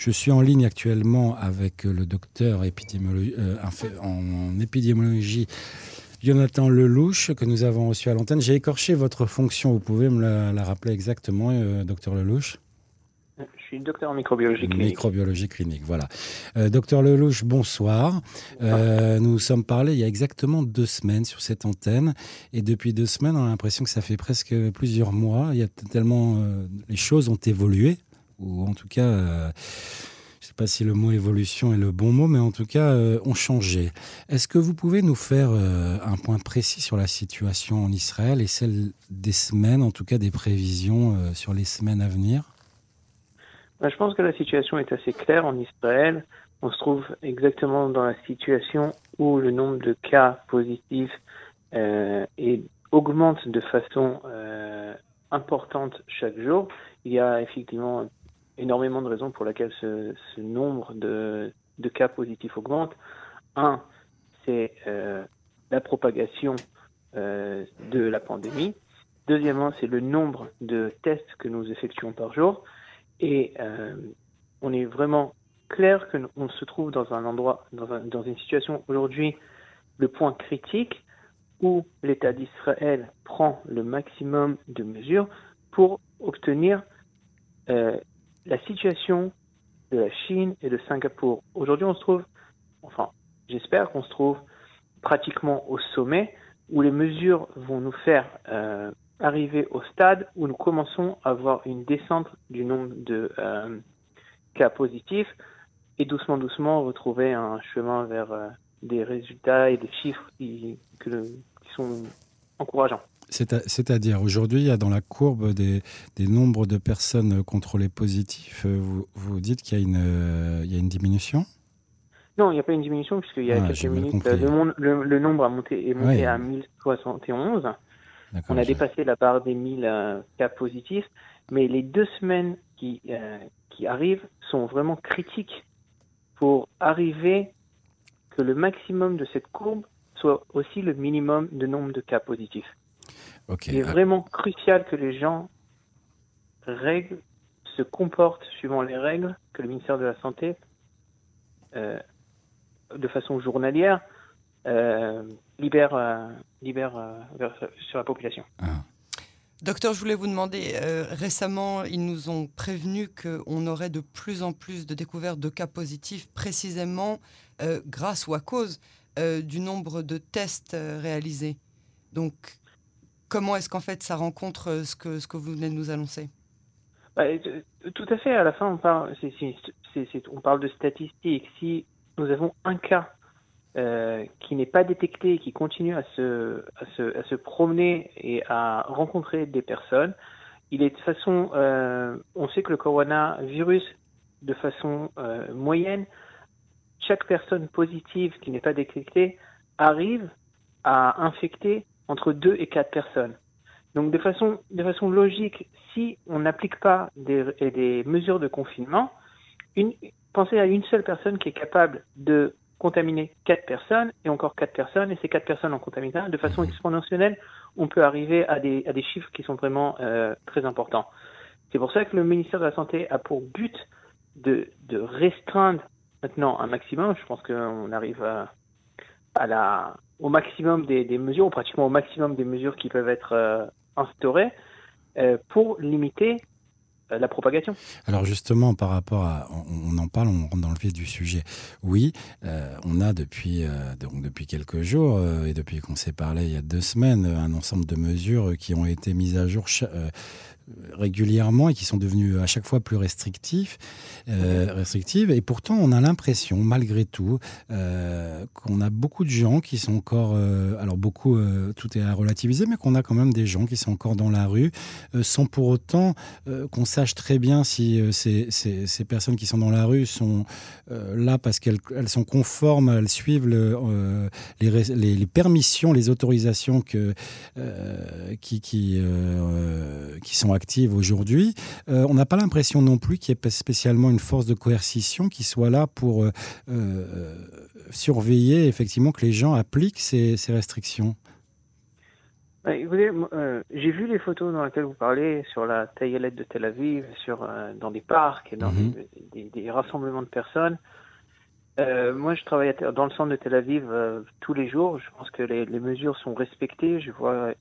Je suis en ligne actuellement avec le docteur euh, en épidémiologie Jonathan Lelouch, que nous avons reçu à l'antenne. J'ai écorché votre fonction, vous pouvez me la, rappeler exactement, euh, docteur Lelouch? Je suis docteur en microbiologie clinique. Microbiologie clinique, voilà. Euh, docteur Lelouch, bonsoir. Euh, nous nous sommes parlé il y a exactement deux semaines sur cette antenne. Et depuis deux semaines, on a l'impression que ça fait presque plusieurs mois. Il y a tellement. les choses ont évolué, ou en tout cas sais pas si le mot évolution est le bon mot, mais en tout cas, euh, ont changé. Est-ce que vous pouvez nous faire euh, un point précis sur la situation en Israël et celle des semaines, en tout cas des prévisions euh, sur les semaines à venir? Bah, Je pense que la situation est assez claire en Israël. On se trouve exactement dans la situation où le nombre de cas positifs et augmente de façon importante chaque jour. Il y a effectivement énormément de raisons pour lesquelles ce, nombre de, cas positifs augmente. Un, c'est euh, la propagation euh, de la pandémie. Deuxièmement, c'est le nombre de tests que nous effectuons par jour. Et euh, on est vraiment clair qu'on se trouve dans un endroit, dans, dans une situation aujourd'hui, le point critique où l'État d'Israël prend le maximum de mesures pour obtenir la situation de la Chine et de Singapour. Aujourd'hui, on se trouve, enfin, j'espère qu'on se trouve pratiquement au sommet où les mesures vont nous faire euh, arriver au stade où nous commençons à avoir une descente du nombre de euh, cas positifs et doucement, doucement retrouver un chemin vers euh, des résultats et des chiffres qui sont encourageants. C'est-à-dire, aujourd'hui, il y a dans la courbe des, nombres de personnes contrôlées positives, euh, vous, vous dites qu'il y, a une, euh, y a une diminution? Non, il n'y a pas une diminution, puisqu'il y a ah, quelques minutes, le, nombre a monté, est monté à 1071. On a dépassé la barre des 1000 euh, cas positifs, mais les deux semaines qui, qui arrivent sont vraiment critiques pour arriver que le maximum de cette courbe soit aussi le minimum de nombre de cas positifs. Il est vraiment crucial que les gens règlent, se comportent suivant les règles que le ministère de la Santé, euh, de façon journalière, euh, libère, euh, libère sur la population. Ah. Docteur, je voulais vous demander, récemment, ils nous ont prévenu qu'on aurait de plus en plus de découvertes de cas positifs, précisément grâce ou à cause du nombre de tests réalisés. Donc, comment est-ce qu'en fait ça rencontre euh, ce que, ce que vous venez de nous annoncer? Bah, Tout à fait. À la fin, on parle, de statistiques. Si nous avons un cas euh, qui n'est pas détecté, qui continue à se, promener et à rencontrer des personnes, il est de façon, euh, on sait que le coronavirus, de façon moyenne, chaque personne positive qui n'est pas détectée arrive à infecter entre deux et quatre personnes. Donc de façon, de façon logique, si on n'applique pas des, des, mesures de confinement, pensez à une seule personne qui est capable de contaminer quatre personnes et encore quatre personnes et ces quatre personnes en contaminant de façon exponentielle, on peut arriver à des, à des chiffres qui sont vraiment euh, très importants. C'est pour ça que le ministère de la Santé a pour but de, de restreindre maintenant un maximum. Je pense qu'on arrive à la, au maximum des, mesures, ou pratiquement au maximum des mesures qui peuvent être euh, instaurées euh, pour limiter euh, la propagation. Alors justement, par rapport à, on, en parle, on rentre dans le vif du sujet. Oui, on a depuis donc depuis quelques jours et depuis qu'on s'est parlé il y a deux semaines, un ensemble de mesures qui ont été mises à jour régulièrement et qui sont devenus à chaque fois plus restrictifs, euh, restrictives. Et pourtant, on a l'impression, malgré tout, euh, qu'on a beaucoup de gens qui sont encore, euh, alors beaucoup, tout est à relativiser, mais qu'on a quand même des gens qui sont encore dans la rue, sans pour autant qu'on sache très bien si ces, ces, personnes qui sont dans la rue sont là parce qu'elles elles sont conformes, elles suivent le, les, permissions, les autorisations que, qui, qui sont active aujourd'hui. Euh, on n'a pas l'impression non plus qu'il y ait spécialement une force de coercition qui soit là pour euh, euh, surveiller effectivement que les gens appliquent ces, restrictions. euh, j'ai vu les photos dans lesquelles vous parlez sur la taillelette de Tel Aviv, sur, dans des parcs et dans mhm. des, rassemblements de personnes. Euh, moi, je travaille dans le centre de Tel Aviv tous les jours. Je pense que les, mesures sont respectées. Je vois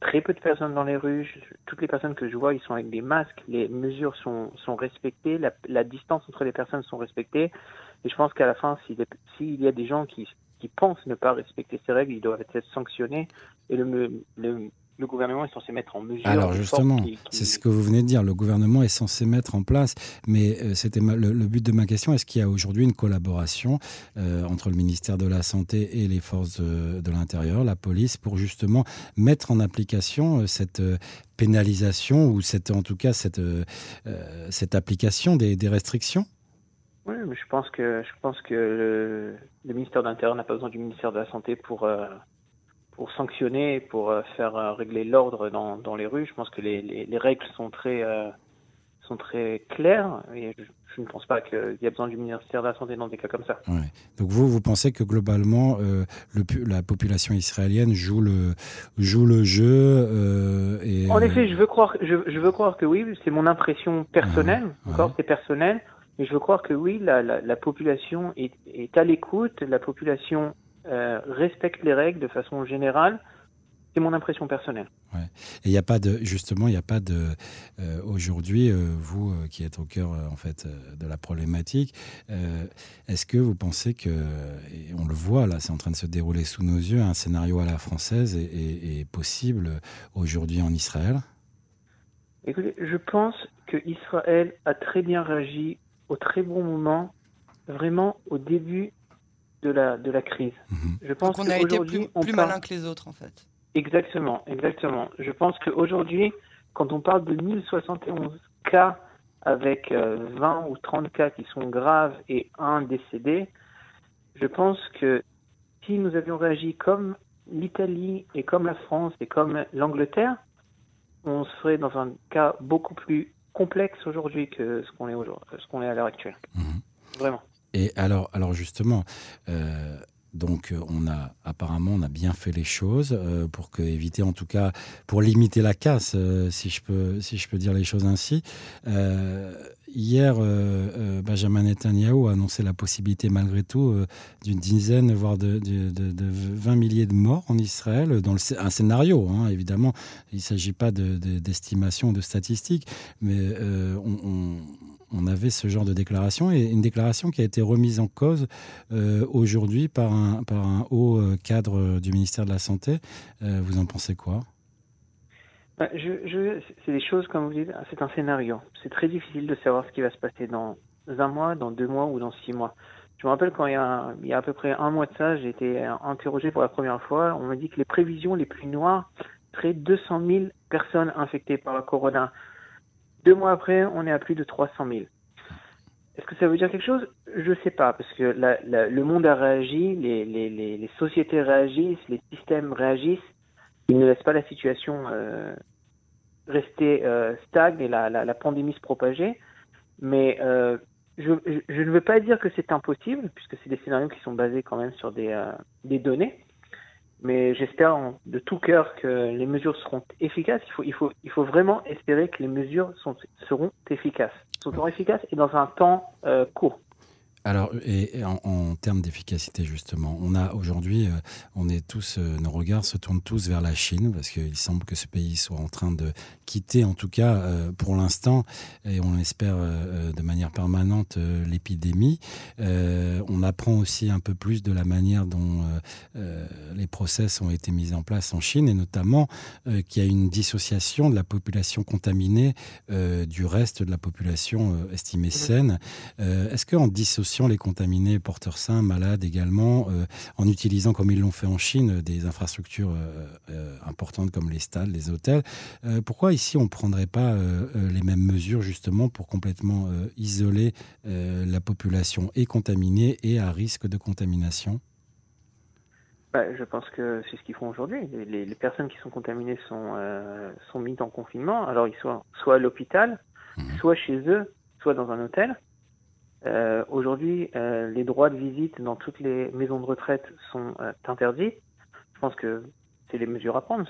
très peu de personnes dans les rues. toutes les personnes que je vois, ils sont avec des masques. Les mesures sont, sont respectées. La, distance entre les personnes sont respectées. Et je pense qu'à la fin, s'il y a des gens qui, pensent ne pas respecter ces règles, ils doivent être sanctionnés. Le gouvernement est censé mettre en mesure. Alors justement, c'est ce que vous venez de dire. Le gouvernement est censé mettre en place, mais euh, c'était le, but de ma question. Est-ce qu'il y a aujourd'hui une collaboration euh, entre le ministère de la Santé et les forces de, l'intérieur, la police, pour justement mettre en application euh, cette pénalisation ou cette, en tout cas cette, cette application des, des restrictions? Oui, mais je pense que je pense que le, ministère de l'Intérieur n'a pas besoin du ministère de la Santé pour pour sanctionner, pour euh, faire euh, régler l'ordre dans, dans les rues. Je pense que les, les, règles sont très sont très claires et je, ne pense pas qu'il y a besoin du ministère de la Santé dans des cas comme ça. Ouais. Donc vous, vous pensez que globalement, le, la population israélienne joue le, joue le jeu et, En effet, je veux croire, je, je veux croire que oui, c'est mon impression personnelle, encore c'est personnel, mais je veux croire que oui, la, la, la population est, est, à l'écoute, la population euh, respecte les règles de façon générale. C'est mon impression personnelle. Ouais. Et il n'y a pas de, justement, il n'y a pas de, euh, aujourd'hui, euh, vous euh, qui êtes au cœur en fait de la problématique, est-ce que vous pensez que, et on le voit là, c'est en train de se dérouler sous nos yeux, un scénario à la française est, est, est possible aujourd'hui en Israël? Écoutez, je pense que Israël a très bien réagi au très bon moment, vraiment au début de la, de la crise. Mhm. Je pense qu'on a été plus, plus malin que les autres, en fait. Exactement, exactement. Je pense qu'aujourd'hui, quand on parle de 1071 cas avec 20 euh, ou 30 cas qui sont graves et un décédé, je pense que si nous avions réagi comme l'Italie et comme la France et comme l'Angleterre, on serait dans un cas beaucoup plus complexe aujourd'hui que ce qu'on est aujourd'hui, ce qu'on est à l'heure actuelle. Mhm. Vraiment. Et alors, justement, euh, donc on a apparemment on a bien fait les choses euh, pour que, éviter en tout cas pour limiter la casse, euh, si je peux si je peux dire les choses ainsi. Hier, euh, euh, Benjamin Netanyahu a annoncé la possibilité, malgré tout, euh, d'une dizaine, voire de, de, de, 20 milliers de morts en Israël, dans un scénario, hein, évidemment. Il ne s'agit pas d'estimation, de, statistiques, mais on, avait ce genre de déclaration, et une déclaration qui a été remise en cause aujourd'hui par un haut cadre du ministère de la Santé. vous en pensez quoi? Bah, je, je, c'est des choses, comme vous dites, c'est un scénario. C'est très difficile de savoir ce qui va se passer dans un mois, dans deux mois ou dans six mois. Je me rappelle quand il y a, il y a à peu près un mois de ça, j'ai été interrogé pour la première fois. On m'a dit que les prévisions les plus noires seraient 200 000 personnes infectées par la corona. Deux mois après, on est à plus de 300 000. Est-ce que ça veut dire quelque chose? Je ne sais pas, parce que la, la, le monde a réagi, les, les, les sociétés réagissent, les systèmes réagissent il ne laisse pas la situation euh, rester euh, stagne et la, la, la, pandémie se propager. Mais euh, je, je, ne veux pas dire que c'est impossible, puisque c'est des scénarios qui sont basés quand même sur des, des données. Mais j'espère de tout cœur que les mesures seront efficaces. Il faut, il faut, il faut vraiment espérer que les mesures sont, seront efficaces. Seront efficaces et dans un temps euh, court. Alors, et, en, termes d'efficacité, justement, on a aujourd'hui, euh, on est tous, euh, nos regards se tournent tous vers la Chine parce qu'il semble que ce pays soit en train de quitter, en tout cas euh, pour l'instant, et on espère de manière permanente l'épidémie. on apprend aussi un peu plus de la manière dont les process ont été mis en place en Chine, et notamment qu'il y a une dissociation de la population contaminée du reste de la population estimée saine. Est-ce qu'en dissociant les contaminés, porteurs sains, malades également, euh, en utilisant, comme ils l'ont fait en Chine, des infrastructures euh, euh, importantes comme les stades, les hôtels. pourquoi ici on ne prendrait pas les mêmes mesures justement pour complètement isoler la population et contaminée et à risque de contamination? Bah, je pense que c'est ce qu'ils font aujourd'hui. Les, personnes qui sont contaminées sont, sont mises en confinement. Alors, ils sont soit à l'hôpital, mmh. soit chez eux, soit dans un hôtel. Euh, Aujourd'hui, euh, les droits de visite dans toutes les maisons de retraite sont euh, interdits. Je pense que c'est les mesures à prendre.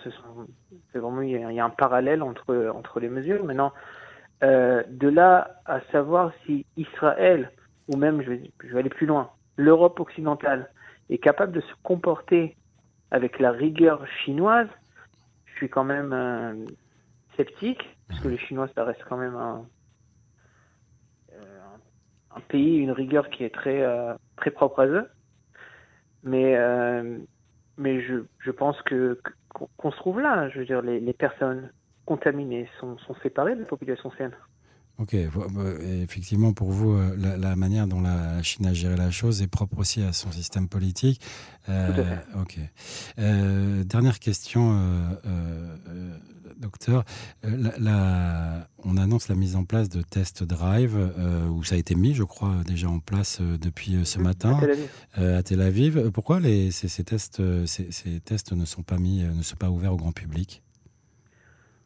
C'est vraiment il y, a un parallèle entre entre les mesures. Maintenant, de là à savoir si Israël ou même je vais, aller plus loin, l'Europe occidentale est capable de se comporter avec la rigueur chinoise, je suis quand même sceptique parce que les Chinois ça reste quand même un, un pays, une rigueur qui est très très propre à eux. Mais mais je, je pense que qu'on se trouve là. Je veux dire, les, les personnes contaminées sont, sont séparées de la population saine. Ok, effectivement, pour vous, euh, la, manière dont la Chine a géré la chose est propre aussi à son système politique. Euh, ok. Euh, dernière question, euh, docteur. La, on annonce la mise en place de Test Drive, où ça a été mis, je crois, déjà en place depuis ce matin à Tel Aviv. Pourquoi les, ces, ces tests, ces, ces, tests ne sont pas mis, ne sont pas ouverts au grand public?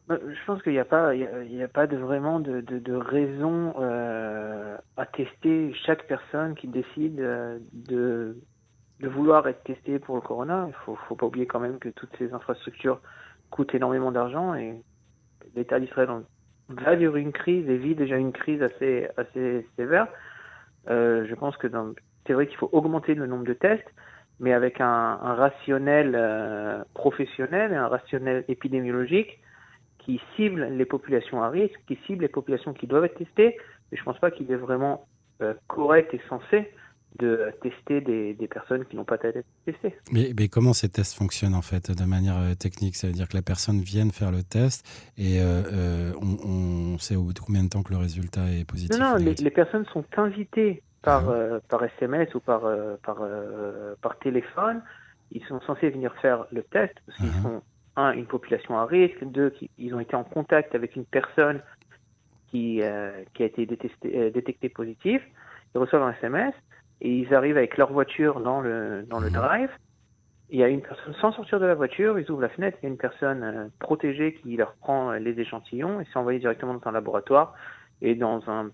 Je pense qu'il n'y a pas, y a, pas de, vraiment de, de, raison euh, à tester chaque personne qui décide euh, de, vouloir être testée pour le corona. Il faut, faut pas oublier quand même que toutes ces infrastructures coûtent énormément d'argent et l'État d'Israël va vivre une crise et vit déjà une crise assez, assez sévère. je pense que c'est vrai qu'il faut augmenter le nombre de tests, mais avec un rationnel professionnel et un rationnel épidémiologique qui cible les populations à risque, qui cible les populations qui doivent être testées. Mais je ne pense pas qu'il est vraiment euh, correct et censé de tester des, des personnes qui n'ont pas été testées. Mais, mais, comment ces tests fonctionnent en fait de manière euh, technique? Ça veut dire que la personne vient faire le test et euh, on, sait au bout de combien de temps que le résultat est positif Non, non, les, les, personnes sont invitées par, ah. par SMS ou par, par, par téléphone. Ils sont censés venir faire le test parce qu'ils ah. sont un, une population à risque, deux, ils ont été en contact avec une personne qui, euh, qui a été détesté, euh, détectée positive, ils reçoivent un SMS et ils arrivent avec leur voiture dans le, dans le mhm. drive. Il y a une personne sans sortir de la voiture, ils ouvrent la fenêtre, il y a une personne euh, protégée qui leur prend les échantillons et c'est envoyé directement dans un laboratoire et dans un,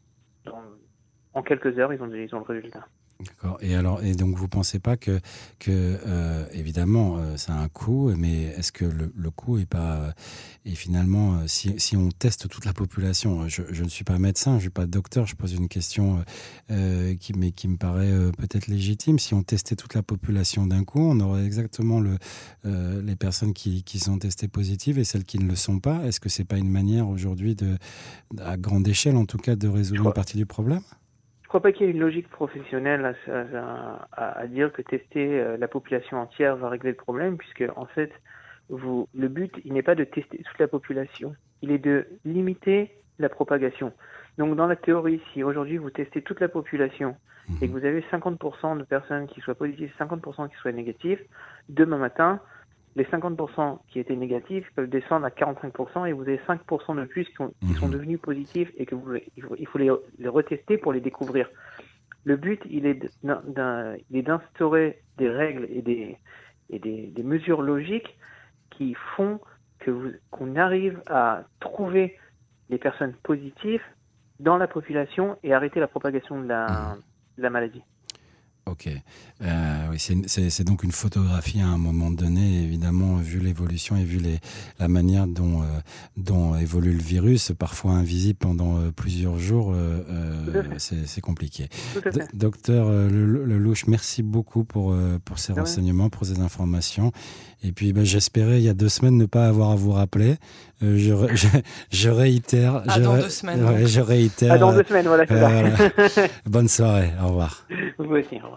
dans, en quelques heures, ils ont, ils ont le résultat. D'accord. Et alors, et donc vous pensez pas que, que euh, évidemment, euh, ça a un coût, mais est-ce que le, le coût est pas et finalement, euh, si, si, on teste toute la population, je, je, ne suis pas médecin, je suis pas docteur, je pose une question euh, qui, mais qui me paraît peut-être légitime. Si on testait toute la population d'un coup, on aurait exactement le, les personnes qui, qui sont testées positives et celles qui ne le sont pas. Est-ce que c'est pas une manière aujourd'hui de, à grande échelle en tout cas, de résoudre une partie du problème? Je crois pas qu'il y ait une logique professionnelle à, à, à, dire que tester euh, la population entière va régler le problème, puisque en fait, vous, le but, il n'est pas de tester toute la population, il est de limiter la propagation. Donc dans la théorie, si aujourd'hui vous testez toute la population et que vous avez 50% de personnes qui soient positives, 50% qui soient négatives, demain matin, les 50% qui étaient négatifs peuvent descendre à 45% et vous avez 5% de plus qui, sont mhm. devenus positifs et que vous, il faut, les, retester pour les découvrir. Le but, il est d'instaurer des règles et des, et des, des mesures logiques qui font qu'on arrive à trouver les personnes positives dans la population et arrêter la propagation de la, de la maladie. Ok. Euh, oui, c'est donc une photographie à un moment donné, évidemment, vu l'évolution et vu les, la manière dont, euh, dont évolue le virus, parfois invisible pendant euh, plusieurs jours, c'est compliqué. docteur Lelouch, merci beaucoup pour, pour ces renseignements, pour ces informations. Et puis, ben, j'espérais il y a deux semaines ne pas avoir à vous rappeler. je, je, je, réitère. Ah, dans deux semaines. Ouais, je réitère. Ah, dans deux semaines, voilà. voilà. Bonne soirée. Au revoir. Vous aussi, au revoir.